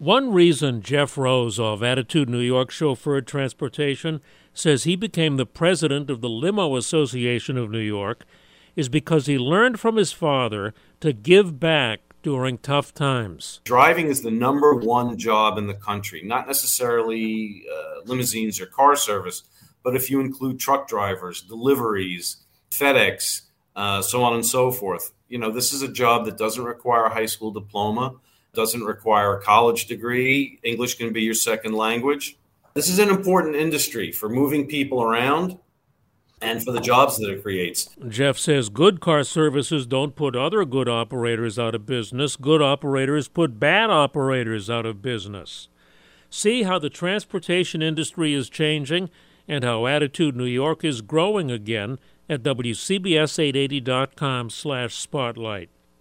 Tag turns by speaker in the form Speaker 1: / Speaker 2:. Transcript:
Speaker 1: One reason Jeff Rose of Attitude New York Chauffeur Transportation says he became the president of the Limo Association of New York is because he learned from his father to give back during tough times.
Speaker 2: Driving is the number one job in the country, not necessarily uh, limousines or car service, but if you include truck drivers, deliveries, FedEx, uh, so on and so forth. You know, this is a job that doesn't require a high school diploma, doesn't require a college degree. English can be your second language. This is an important industry for moving people around and for the jobs that it creates.
Speaker 1: Jeff says good car services don't put other good operators out of business. Good operators put bad operators out of business. See how the transportation industry is changing and how Attitude New York is growing again at WCBS880.com slash spotlight.